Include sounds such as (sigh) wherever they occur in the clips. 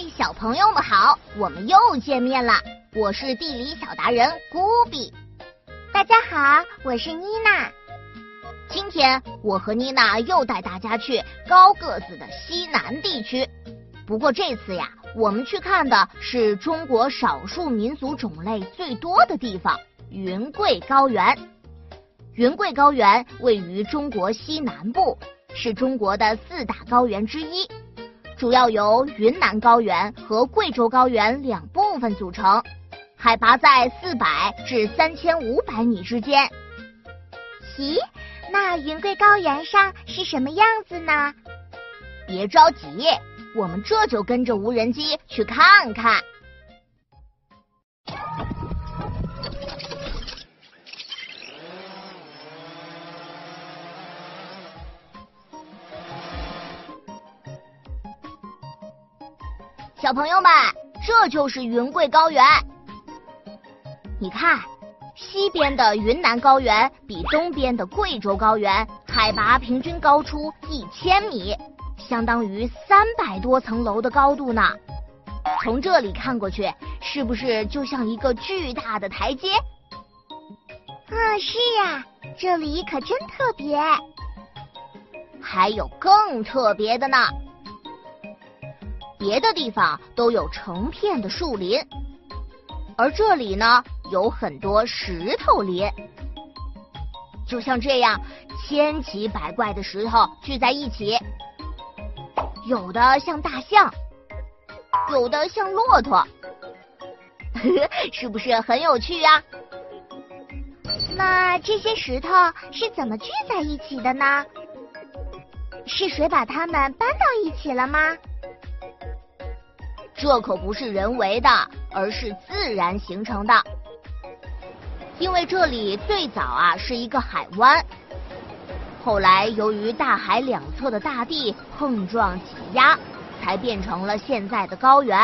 嗨，小朋友们好，我们又见面了。我是地理小达人古比。大家好，我是妮娜。今天我和妮娜又带大家去高个子的西南地区。不过这次呀，我们去看的是中国少数民族种类最多的地方——云贵高原。云贵高原位于中国西南部，是中国的四大高原之一。主要由云南高原和贵州高原两部分组成，海拔在四百至三千五百米之间。咦，那云贵高原上是什么样子呢？别着急，我们这就跟着无人机去看看。小朋友们，这就是云贵高原。你看，西边的云南高原比东边的贵州高原海拔平均高出一千米，相当于三百多层楼的高度呢。从这里看过去，是不是就像一个巨大的台阶？啊，是呀，这里可真特别。还有更特别的呢。别的地方都有成片的树林，而这里呢有很多石头林，就像这样千奇百怪的石头聚在一起，有的像大象，有的像骆驼，(laughs) 是不是很有趣呀？那这些石头是怎么聚在一起的呢？是谁把它们搬到一起了吗？这可不是人为的，而是自然形成的。因为这里最早啊是一个海湾，后来由于大海两侧的大地碰撞挤压，才变成了现在的高原。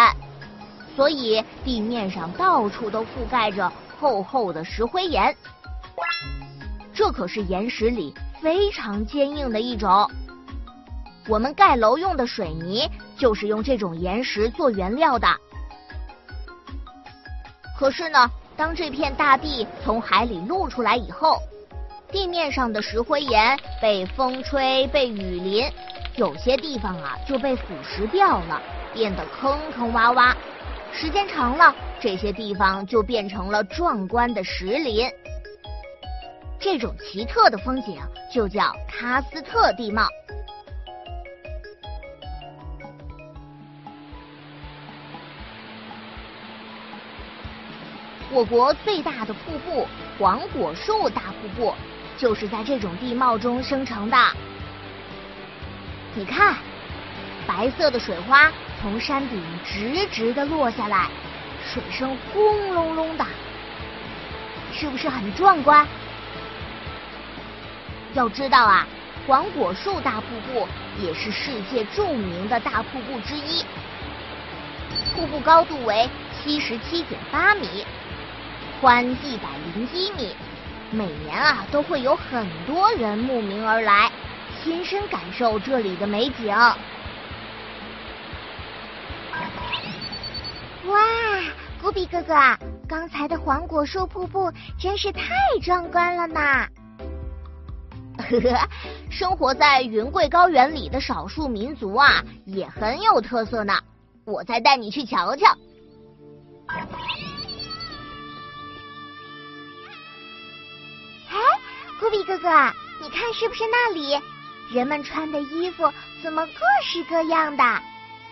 所以地面上到处都覆盖着厚厚的石灰岩，这可是岩石里非常坚硬的一种。我们盖楼用的水泥就是用这种岩石做原料的。可是呢，当这片大地从海里露出来以后，地面上的石灰岩被风吹、被雨淋，有些地方啊就被腐蚀掉了，变得坑坑洼洼。时间长了，这些地方就变成了壮观的石林。这种奇特的风景就叫喀斯特地貌。我国最大的瀑布黄果树大瀑布，就是在这种地貌中生成的。你看，白色的水花从山顶直直的落下来，水声轰隆隆的，是不是很壮观？要知道啊，黄果树大瀑布也是世界著名的大瀑布之一，瀑布高度为七十七点八米。宽一百零一米，每年啊都会有很多人慕名而来，亲身感受这里的美景。哇，古比哥哥，刚才的黄果树瀑布真是太壮观了呢！呵呵，生活在云贵高原里的少数民族啊，也很有特色呢。我再带你去瞧瞧。古比哥哥，你看是不是那里人们穿的衣服怎么各式各样的？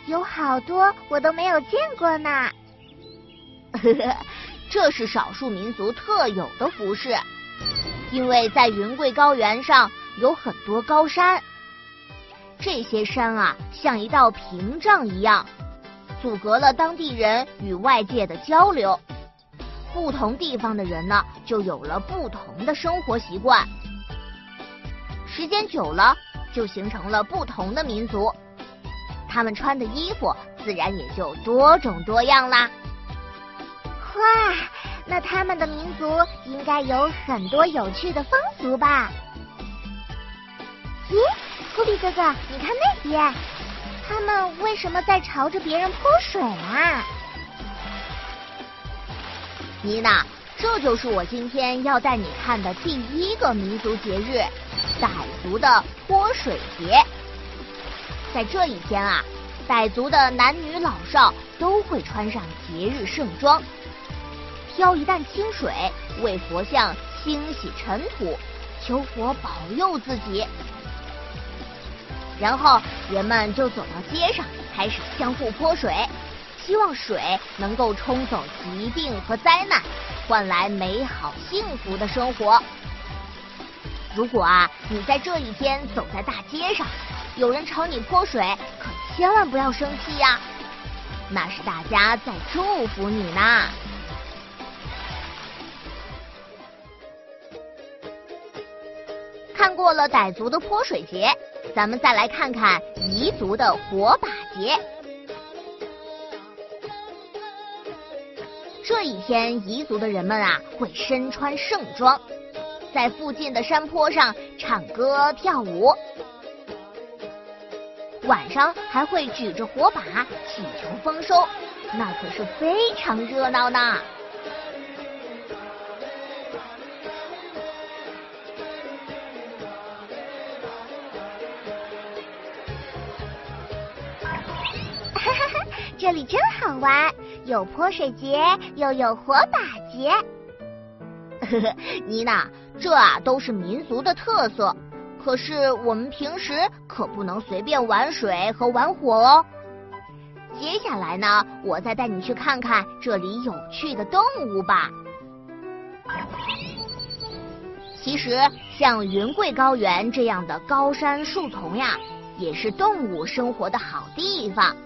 有好多我都没有见过呢。呵呵，这是少数民族特有的服饰，因为在云贵高原上有很多高山，这些山啊像一道屏障一样，阻隔了当地人与外界的交流。不同地方的人呢，就有了不同的生活习惯。时间久了，就形成了不同的民族，他们穿的衣服自然也就多种多样啦。哇，那他们的民族应该有很多有趣的风俗吧？咦，库比哥哥，你看那边，他们为什么在朝着别人泼水啊？妮娜，这就是我今天要带你看的第一个民族节日——傣族的泼水节。在这一天啊，傣族的男女老少都会穿上节日盛装，挑一担清水为佛像清洗尘土，求佛保佑自己。然后人们就走到街上，开始相互泼水，希望水能够冲走疾病和灾难，换来美好幸福的生活。如果啊，你在这一天走在大街上，有人朝你泼水，可千万不要生气呀，那是大家在祝福你呢。看过了傣族的泼水节。咱们再来看看彝族的火把节。这一天，彝族的人们啊会身穿盛装，在附近的山坡上唱歌跳舞，晚上还会举着火把祈求丰收，那可是非常热闹呢。(laughs) (laughs) 这里真好玩，有泼水节，又有火把节。呵呵，妮娜，这啊都是民族的特色。可是我们平时可不能随便玩水和玩火哦。接下来呢，我再带你去看看这里有趣的动物吧。其实，像云贵高原这样的高山树丛呀，也是动物生活的好地方。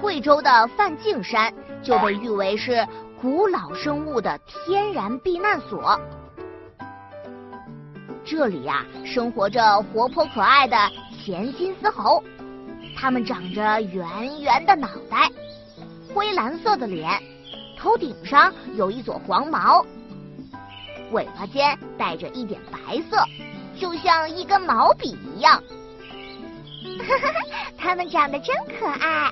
贵州的梵净山就被誉为是古老生物的天然避难所。这里呀，生活着活泼可爱的黔金丝猴，它们长着圆圆的脑袋，灰蓝色的脸，头顶上有一撮黄毛，尾巴尖带着一点白色，就像一根毛笔一样。哈哈哈，它们长得真可爱。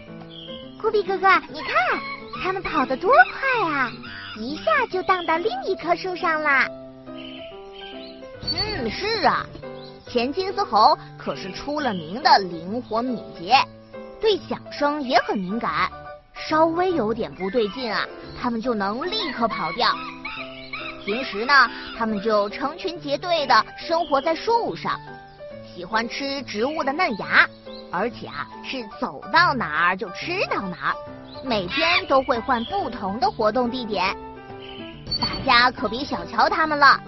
酷比哥哥，你看，它们跑得多快啊！一下就荡到另一棵树上了。嗯，是啊，前金丝猴可是出了名的灵活敏捷，对响声也很敏感，稍微有点不对劲啊，它们就能立刻跑掉。平时呢，它们就成群结队的生活在树上，喜欢吃植物的嫩芽。而且啊，是走到哪儿就吃到哪儿，每天都会换不同的活动地点。大家可别小瞧它们了，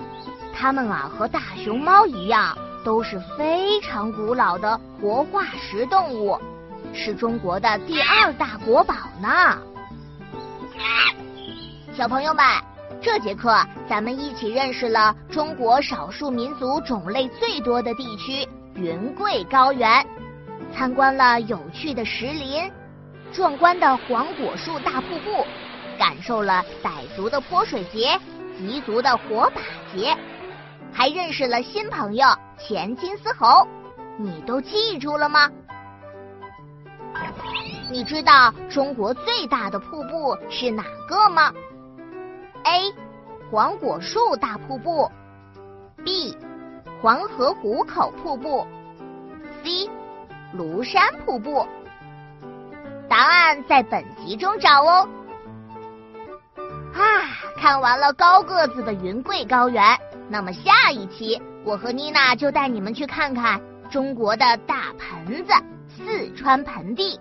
它们啊和大熊猫一样，都是非常古老的活化石动物，是中国的第二大国宝呢。小朋友们，这节课咱们一起认识了中国少数民族种类最多的地区——云贵高原。参观了有趣的石林，壮观的黄果树大瀑布，感受了傣族的泼水节、彝族的火把节，还认识了新朋友前金丝猴。你都记住了吗？你知道中国最大的瀑布是哪个吗？A. 黄果树大瀑布 B. 黄河壶口瀑布 C. 庐山瀑布，答案在本集中找哦。啊，看完了高个子的云贵高原，那么下一期我和妮娜就带你们去看看中国的大盆子——四川盆地。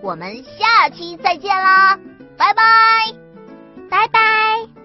我们下期再见啦，拜拜，拜拜。